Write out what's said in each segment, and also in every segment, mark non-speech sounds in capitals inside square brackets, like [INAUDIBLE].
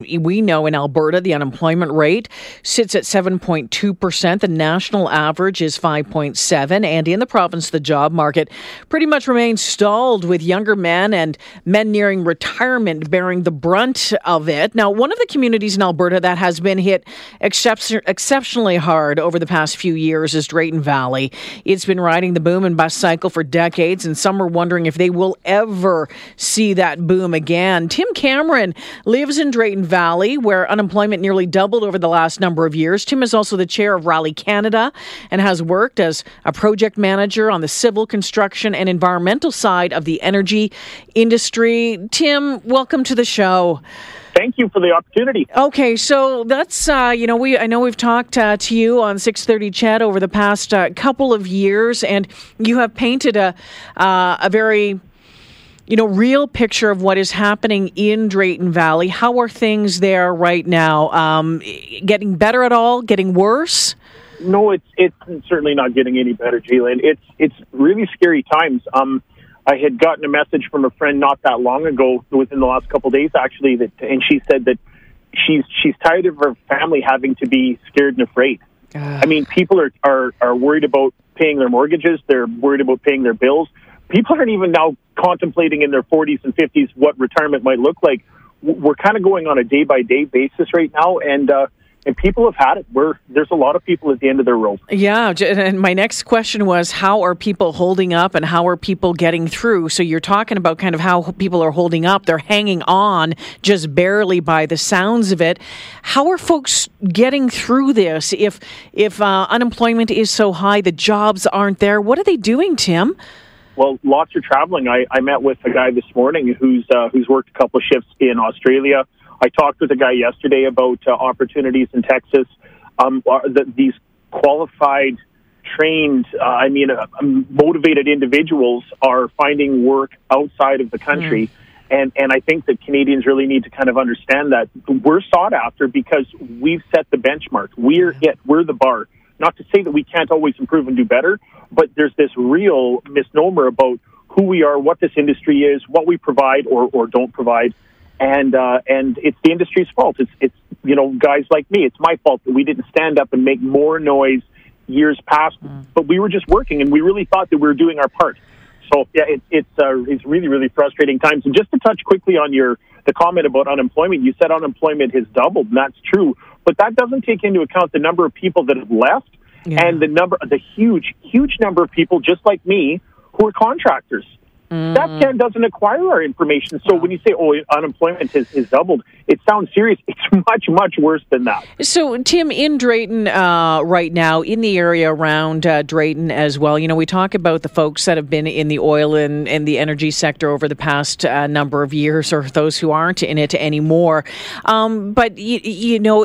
We know in Alberta the unemployment rate sits at 7.2%. The national average is 5.7 and in the province the job market pretty much remains stalled with younger men and men nearing retirement bearing the brunt of it. Now, one of the communities in Alberta that has been hit excep- exceptionally hard over the past few years is Drayton Valley. It's been riding the boom and bust cycle for decades and some are wondering if they will ever see that boom again. Tim Cameron lives in Drayton Valley, where unemployment nearly doubled over the last number of years. Tim is also the chair of Rally Canada and has worked as a project manager on the civil construction and environmental side of the energy industry. Tim, welcome to the show. Thank you for the opportunity. Okay, so that's uh, you know we I know we've talked uh, to you on 6:30 CHED over the past uh, couple of years, and you have painted a uh, a very you know, real picture of what is happening in Drayton Valley. How are things there right now? Um, getting better at all? Getting worse? No, it's it's certainly not getting any better, J'lyn. It's it's really scary times. Um, I had gotten a message from a friend not that long ago, within the last couple of days, actually, that and she said that she's she's tired of her family having to be scared and afraid. Uh. I mean, people are, are are worried about paying their mortgages. They're worried about paying their bills people aren't even now contemplating in their 40s and 50s what retirement might look like. We're kind of going on a day by day basis right now, and uh, and people have had it. We're, there's a lot of people at the end of their rope. Yeah, and my next question was how are people holding up and how are people getting through? So you're talking about kind of how people are holding up. They're hanging on just barely by the sounds of it. How are folks getting through this? If if uh, unemployment is so high, the jobs aren't there. What are they doing, Tim? Well, lots are traveling. I, I met with a guy this morning who's uh, who's worked a couple of shifts in Australia. I talked with a guy yesterday about uh, opportunities in Texas. Um, uh, the, these qualified, trained, uh, I mean, uh, motivated individuals are finding work outside of the country. Mm. And, and I think that Canadians really need to kind of understand that we're sought after because we've set the benchmark. We're it. We're the bar. Not to say that we can't always improve and do better, but there's this real misnomer about who we are, what this industry is, what we provide or, or don't provide. And, uh, and it's the industry's fault. It's, it's, you know, guys like me, it's my fault that we didn't stand up and make more noise years past, mm. but we were just working and we really thought that we were doing our part. So yeah, it, it's uh, it's really really frustrating times. And just to touch quickly on your the comment about unemployment, you said unemployment has doubled, and that's true. But that doesn't take into account the number of people that have left yeah. and the number, the huge, huge number of people just like me who are contractors. Mm. StatCan doesn't acquire our information. So when you say, oh, unemployment has, has doubled, it sounds serious. It's [LAUGHS] much, much worse than that. So, Tim, in Drayton uh, right now, in the area around uh, Drayton as well, you know, we talk about the folks that have been in the oil and, and the energy sector over the past uh, number of years or those who aren't in it anymore. Um, but, you, you know,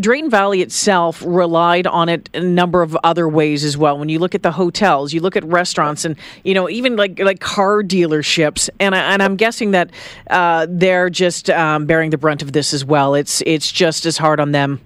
Drayton Valley itself relied on it a number of other ways as well. When you look at the hotels, you look at restaurants and, you know, even like, like car car dealerships, and I, and I'm guessing that uh, they're just um, bearing the brunt of this as well. It's it's just as hard on them.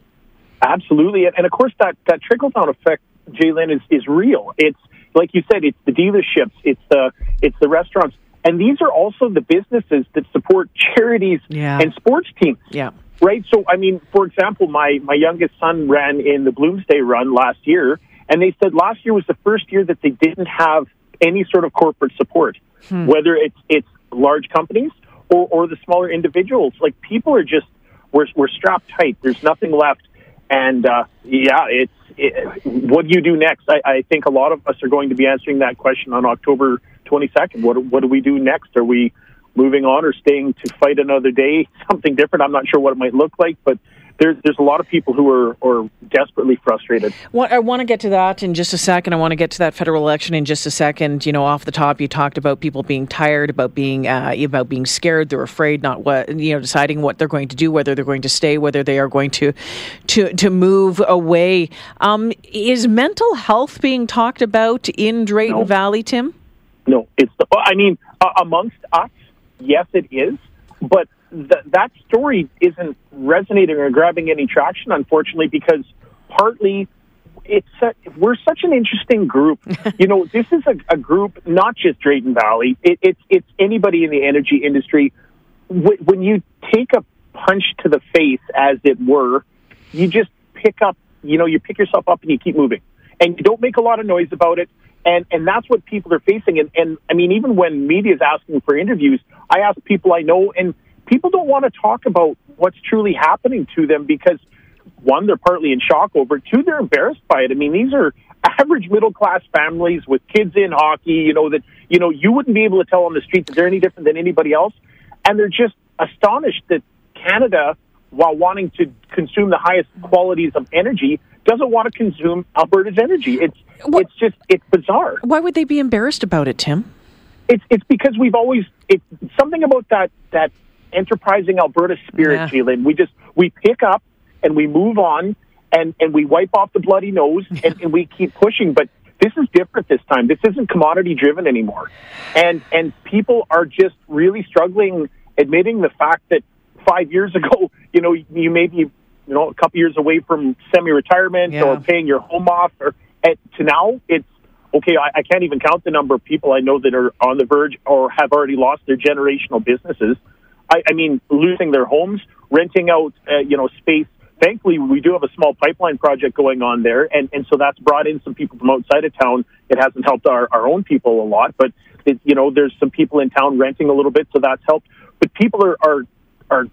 Absolutely, and, of course that that trickle down effect, J'lyn, is is real. It's like you said, it's the dealerships, it's the it's the restaurants, and these are also the businesses that support charities yeah. and sports teams. Yeah. Right. So, I mean, for example, my my youngest son ran in the Bloomsday Run last year, and they said last year was the first year that they didn't have any sort of corporate support hmm. whether it's it's large companies or, or the smaller individuals. Like people are just we're we're strapped tight. There's nothing left, and uh, yeah, it's it, what do you do next? I, I think a lot of us are going to be answering that question on October 22nd. What what do we do next? Are we moving on or staying to fight another day? [LAUGHS] Something different. I'm not sure what it might look like, but there's there's a lot of people who are, are desperately frustrated. What, I want to get to that in just a second. I want to get to that federal election in just a second. You know, off the top, you talked about people being tired, about being uh, about being scared. They're afraid, not what you know, deciding what they're going to do, whether they're going to stay, whether they are going to to to move away. Um, is mental health being talked about in Drayton no. Valley, Tim? No, it's. The, I mean, uh, amongst us, yes, it is, but th- that story isn't resonating or grabbing any traction, unfortunately, because partly it's a, we're such an interesting group. [LAUGHS] you know, this is a, a group not just Drayton Valley. It, it's it's anybody in the energy industry. When you take a punch to the face, as it were, you just pick up. You know, you pick yourself up and you keep moving, and you don't make a lot of noise about it. And and that's what people are facing. And and I mean, even when media is asking for interviews, I ask people I know, and people don't want to talk about what's truly happening to them because one, they're partly in shock over it. Two, they're embarrassed by it. I mean, these are average middle class families with kids in hockey, you know, that, you know, you wouldn't be able to tell on the street that they're any different than anybody else. And they're just astonished that Canada, while wanting to consume the highest qualities of energy, doesn't want to consume Alberta's energy. It's, what? it's just, it's bizarre. Why would they be embarrassed about it, Tim? It's, it's because we've always, it's something about that, that enterprising Alberta spirit, yeah. We just, we pick up and we move on and, and we wipe off the bloody nose [LAUGHS] and, and we keep pushing. But this is different this time. This isn't commodity driven anymore. And, and people are just really struggling admitting the fact that five years [LAUGHS] ago, you know, you may be, you know, a couple years away from semi-retirement yeah. or paying your home off or at, to now it's, okay, I, I can't even count the number of people I know that are on the verge or have already lost their generational businesses. I, I mean, losing their homes, renting out, uh, you know, space thankfully, we do have a small pipeline project going on there, and, and so that's brought in some people from outside of town. It hasn't helped our, our own people a lot, but it, you know, there's some people in town renting a little bit, so that's helped. But people are are are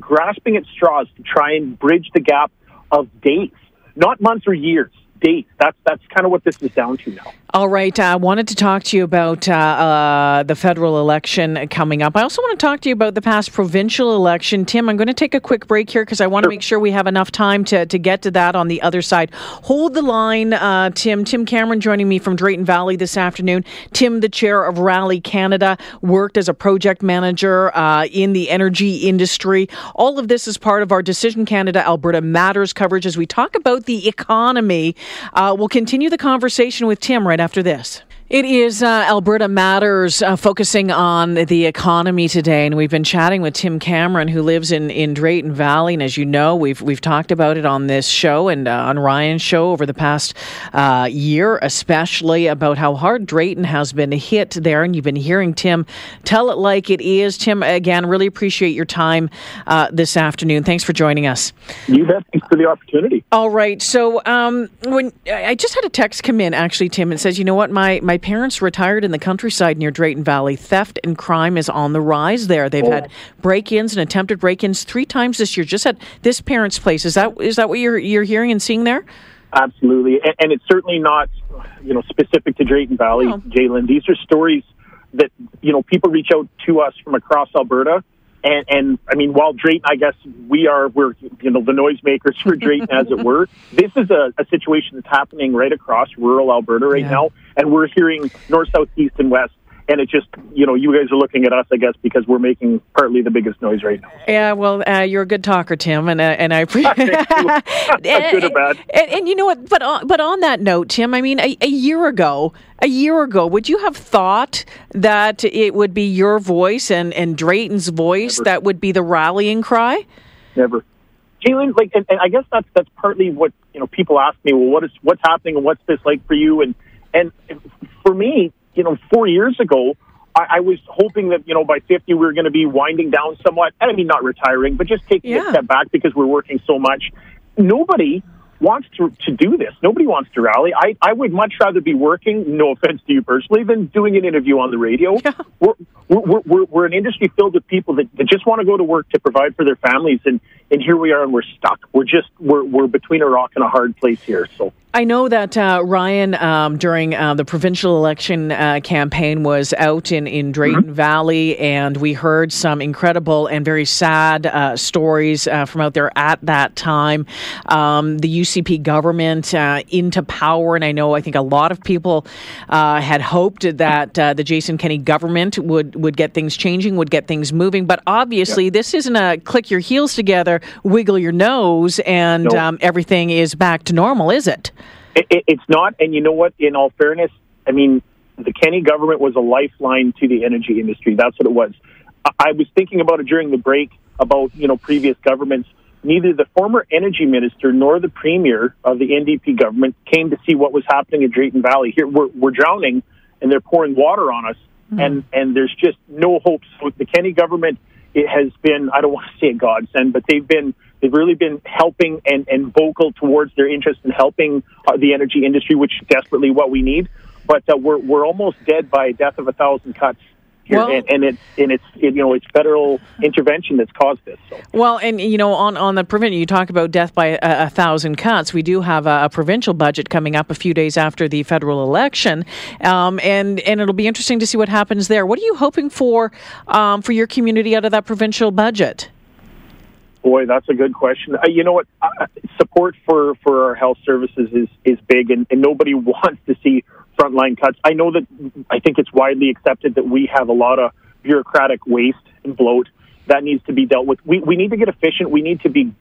grasping at straws to try and bridge the gap of days, not months or years dates. That's that's kind of what this is down to now. All right. I wanted to talk to you about uh, uh, the federal election coming up. I also want to talk to you about the past provincial election. Tim, I'm going to take a quick break here because I want sure. to make sure we have enough time to, to get to that on the other side. Hold the line, uh, Tim. Tim Cameron joining me from Drayton Valley this afternoon. Tim, the chair of Rally Canada, worked as a project manager uh, in the energy industry. All of this is part of our Decision Canada Alberta Matters coverage as we talk about the economy uh, we'll continue the conversation with Tim right after this. It is uh, Alberta Matters uh, focusing on the economy today, and we've been chatting with Tim Cameron, who lives in, in Drayton Valley. And as you know, we've we've talked about it on this show and uh, on Ryan's show over the past uh, year, especially about how hard Drayton has been hit there. And you've been hearing Tim tell it like it is. Tim, again, really appreciate your time uh, this afternoon. Thanks for joining us. You bet. Thanks for the opportunity. All right. So um, when I just had a text come in, actually, Tim, and says, you know what, my my parents retired in the countryside near Drayton Valley. Theft and crime is on the rise there. They've oh. had break-ins and attempted break-ins three times this year, just at this parent's place. Is that is that what you're you're hearing and seeing there? Absolutely, and, and it's certainly not you know specific to Drayton Valley, oh. J'lyn. These are stories that you know people reach out to us from across Alberta. And, and I mean, while Drayton, I guess we are, we're, you know, the noisemakers for Drayton, as it were. [LAUGHS] This is a, a situation that's happening right across rural Alberta right yeah. now and we're hearing north, south, east, and west and it just you know you guys are looking at us i guess because we're making partly the biggest noise right now yeah well uh, you're a good talker tim and uh, and i [LAUGHS] appreciate [LAUGHS] [LAUGHS] good or bad and, and, you know what but on, but on that note tim i mean a, a, year ago a year ago would you have thought that it would be your voice and and drayton's voice Never. that would be the rallying cry Never. J'lyn, like, and, and I guess that's that's partly what you know. People ask me, well, what is what's happening, and what's this like for you? And and for me, you know, four years ago, I, I was hoping that, you know, by 50, we were going to be winding down somewhat. I mean, not retiring, but just taking yeah. a step back because we're working so much. Nobody wants to, to do this. Nobody wants to rally. I, I would much rather be working, no offense to you personally, than doing an interview on the radio. Yeah. We're, we're, we're, we're an industry filled with people that, that just want to go to work to provide for their families. And, and here we are and we're stuck. We're just, we're, we're between a rock and a hard place here. So I know that uh, Ryan, um, during uh, the provincial election uh, campaign, was out in, in Drayton mm-hmm. Valley, and we heard some incredible and very sad uh, stories uh, from out there at that time. Um, the UCP government uh, into power, and I know I think a lot of people had hoped that the Jason Kenney government would, would get things changing, would get things moving. But obviously, yep. this isn't a click your heels together, wiggle your nose, and nope. um, everything is back to normal, is it? It, it's not, and you know what? In all fairness, I mean, the Kenney government was a lifeline to the energy industry. That's what it was. I, I was thinking about it during the break about you know previous governments. neither the former energy minister nor the premier of the NDP government came to see what was happening in Drayton Valley. Here, we're, we're drowning, and they're pouring water on us, mm. and and there's just no hope. So the Kenney government it has been I don't want to say a godsend, but they've been they've really been helping and, and vocal towards their interest in helping uh, the energy industry, which is desperately what we need. But uh, we're we're almost dead by a death of a thousand cuts here, well, and, and, it's and it's it, you know it's federal intervention that's caused this. So. Well, and you know on on the prevention, you talk about death by a, a thousand cuts. We do have a, a, provincial budget coming up a few days after the federal election, um, and and it'll be interesting to see what happens there. What are you hoping for um, for your community out of that provincial budget? Boy, that's a good question. Uh, you know what? Uh, support for, for our health services is, is big, and, and nobody [LAUGHS] wants to see frontline cuts. I know that I think it's widely accepted that we have a lot of bureaucratic waste and bloat that needs to be dealt with. We, we need to get efficient. We need to be,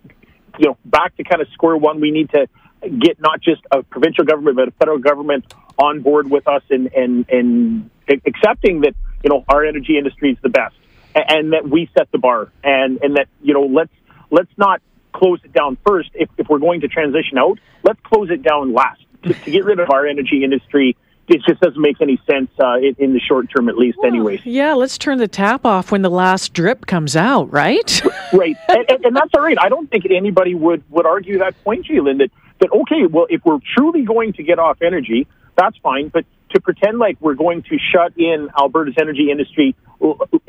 you know, back to kind of square one. We need to get not just a provincial government, but a federal government on board with us and, and, and accepting that, you know, our energy industry is the best and that we set the bar and, and that, you know, let's, let's not close it down first. If, if we're going to transition out, let's close it down last to, to get rid of our energy industry it just doesn't make any sense uh, in, in, the short term, at least, well, anyway. Yeah, let's turn the tap off when the last drip comes out, right? [LAUGHS] right, and, and, and, that's all right. I don't think anybody would would argue that point, J'lyn. That that okay, well, if we're truly going to get off energy, that's fine. But to pretend like we're going to shut in Alberta's energy industry,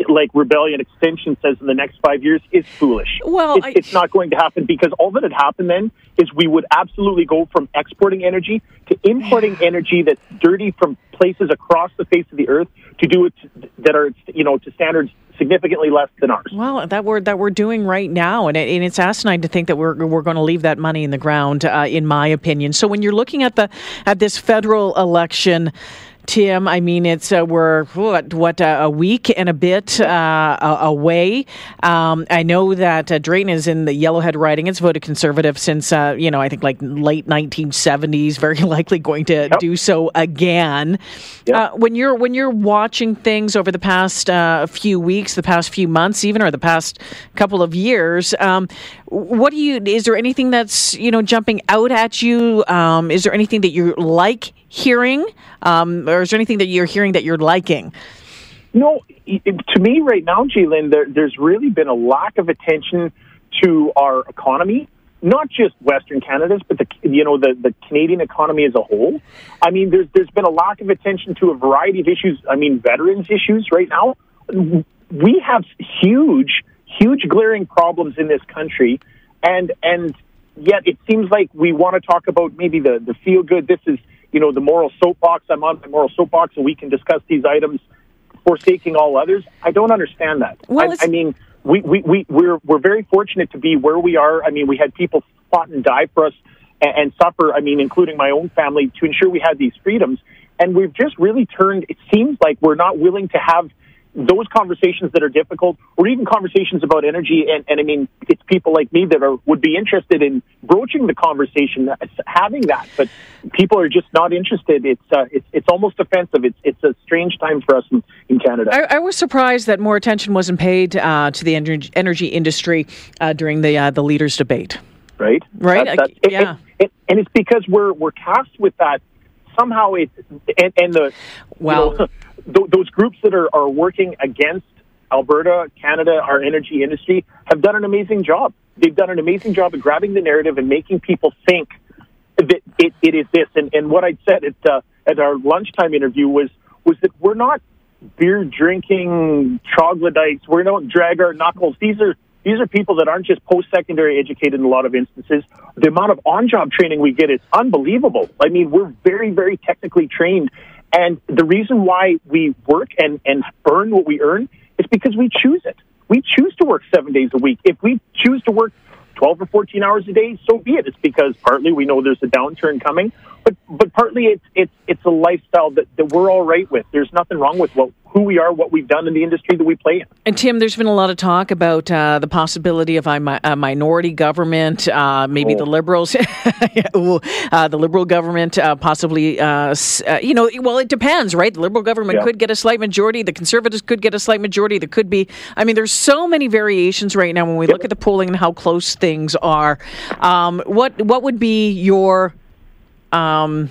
like Rebellion Extinction says in the next five years, is foolish. Well, it's, I... it's not going to happen because all that had happened then is we would absolutely go from exporting energy to importing [SIGHS] energy that's dirty from places across the face of the earth to do it that are you know to standards significantly less than ours. Well, that we're that we're doing right now, and, it, and it's asinine to think that we're we're going to leave that money in the ground, uh, in my opinion. So when you're looking at the at this federal election. Tim. I mean, it's uh, we're what, what uh, a week and a bit uh, away. Um, I know that uh, Drayton is in the Yellowhead riding. It's voted conservative since uh, you know I think like late 1970s. Very [LAUGHS] likely going to yep. do so again. Yep. Uh, when you're when you're watching things over the past few weeks, the past few months, even or the past couple of years, um, what do you? Is there anything that's you know jumping out at you? Um, is there anything that you like hearing? Um, or is there anything that you're hearing that you're liking? No, to me right now, J'lyn, there, there's really been a lack of attention to our economy, not just Western Canada's, but the you know the, the Canadian economy as a whole. I mean, there's there's been a lack of attention to a variety of issues. I mean, veterans issues right now. We have huge, huge glaring problems in this country, and and yet it seems like we want to talk about maybe the the feel good. This is you know, the moral soapbox. I'm on my moral soapbox, and we can discuss these items, forsaking all others. I don't understand that. Well, I, I mean, we, we, we, we're, we're very fortunate to be where we are. I mean, we had people fought and die for us and, and suffer, I mean, including my own family, to ensure we had these freedoms. And we've just really turned, it seems like we're not willing to have those conversations that are difficult, or even conversations about energy. And, and I mean, it's people like me that are would be interested in broaching the conversation, having that, but people are just not interested. It's uh, it's it's almost offensive. It's it's a strange time for us in, in Canada. I, I was surprised that more attention wasn't paid uh, to the energy, energy industry uh, during the uh, the leaders' debate. Right. Right. That's, that's, yeah. It, it, and it's because we're we're cast with that somehow. It and, and the well. You know, [LAUGHS] th- those groups that are, are working against Alberta, Canada, our energy industry have done an amazing job. They've done an amazing job of grabbing the narrative and making people think that it, it is this. And, and what I said at, uh, at our lunchtime interview was, was that we're not beer drinking troglodytes. We don't drag our knuckles. These are these are people that aren't just post secondary educated in a lot of instances. The amount of on job training we get is unbelievable. I mean, we're very, very technically trained. And the reason why we work and, and earn what we earn is because we choose it. We choose to work seven days a week. If we choose to work 12 or 14 hours a day, so be it. It's because partly we know there's a downturn coming, but, but partly it's, it's, it's a lifestyle that, that we're all right with. There's nothing wrong with what, who we are, what we've done in the industry that we play in. And Tim, there's been a lot of talk about uh, the possibility of a, a minority government, uh, maybe oh. the Liberals, [LAUGHS] uh, the Liberal government, uh, possibly, uh, uh, you know, well, it depends, right? The Liberal government yeah. could get a slight majority, the Conservatives could get a slight majority. There could be, I mean, there's so many variations right now when we yep. look at the polling and how close things are. Um, what what would be your um,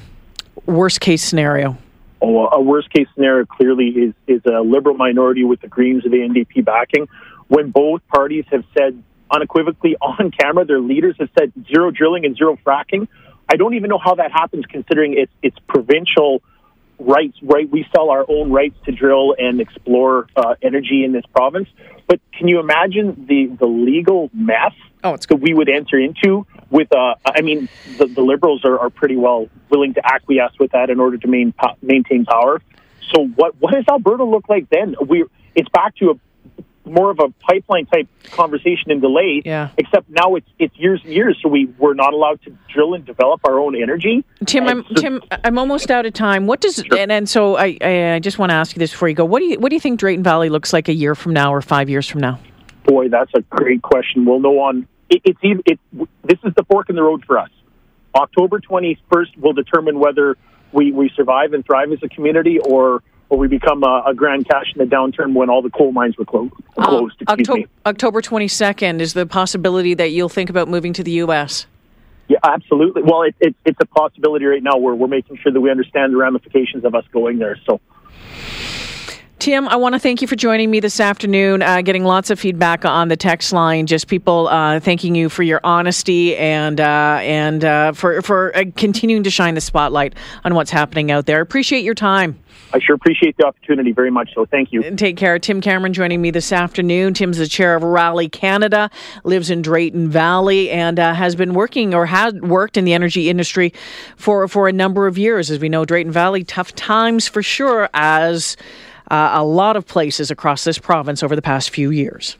worst case scenario? Oh, a worst case scenario clearly is is a liberal minority with the Greens of the NDP backing. When both parties have said unequivocally [LAUGHS] on camera, their leaders have said zero drilling and zero fracking. I don't even know how that happens, considering it's it's provincial rights. Right, we sell our own rights to drill and explore uh, energy in this province. But can you imagine the the legal mess oh, it's- that we would enter into with, uh, I mean, the, the Liberals are, are pretty well willing to acquiesce with that in order to main, maintain power. So what what does Alberta look like then? We it's back to a more of a pipeline type conversation and delay. Yeah. Except now it's it's years and years, so we we're not allowed to drill and develop our own energy. Tim, I'm so, Tim, I'm almost out of time. What does sure. and, and so I, I I just want to ask you this before you go. What do you what do you think Drayton Valley looks like a year from now or five years from now? Boy, that's a great question. We'll know on it, it's it, this is the fork in the road for us. October 21st will determine whether we, we survive and thrive as a community or or we become a, a Grande Cache in the downturn when all the coal mines were clo- uh, closed. Uh, October, October 22nd is the possibility that you'll think about moving to the U.S. Yeah, absolutely. Well, it, it, it's a possibility right now where we're making sure that we understand the ramifications of us going there. So Tim, I want to thank you for joining me this afternoon. Uh, getting lots of feedback on the text line. Just people uh, thanking you for your honesty and uh, and uh, for for uh, continuing to shine the spotlight on what's happening out there. Appreciate your time. I sure appreciate the opportunity very much. So thank you. Take care. Tim Cameron joining me this afternoon. Tim's the chair of Rally Canada, lives in Drayton Valley, and uh, has been working or had worked in the energy industry for for a number of years. As we know, Drayton Valley tough times for sure as uh, a lot of places across this province over the past few years.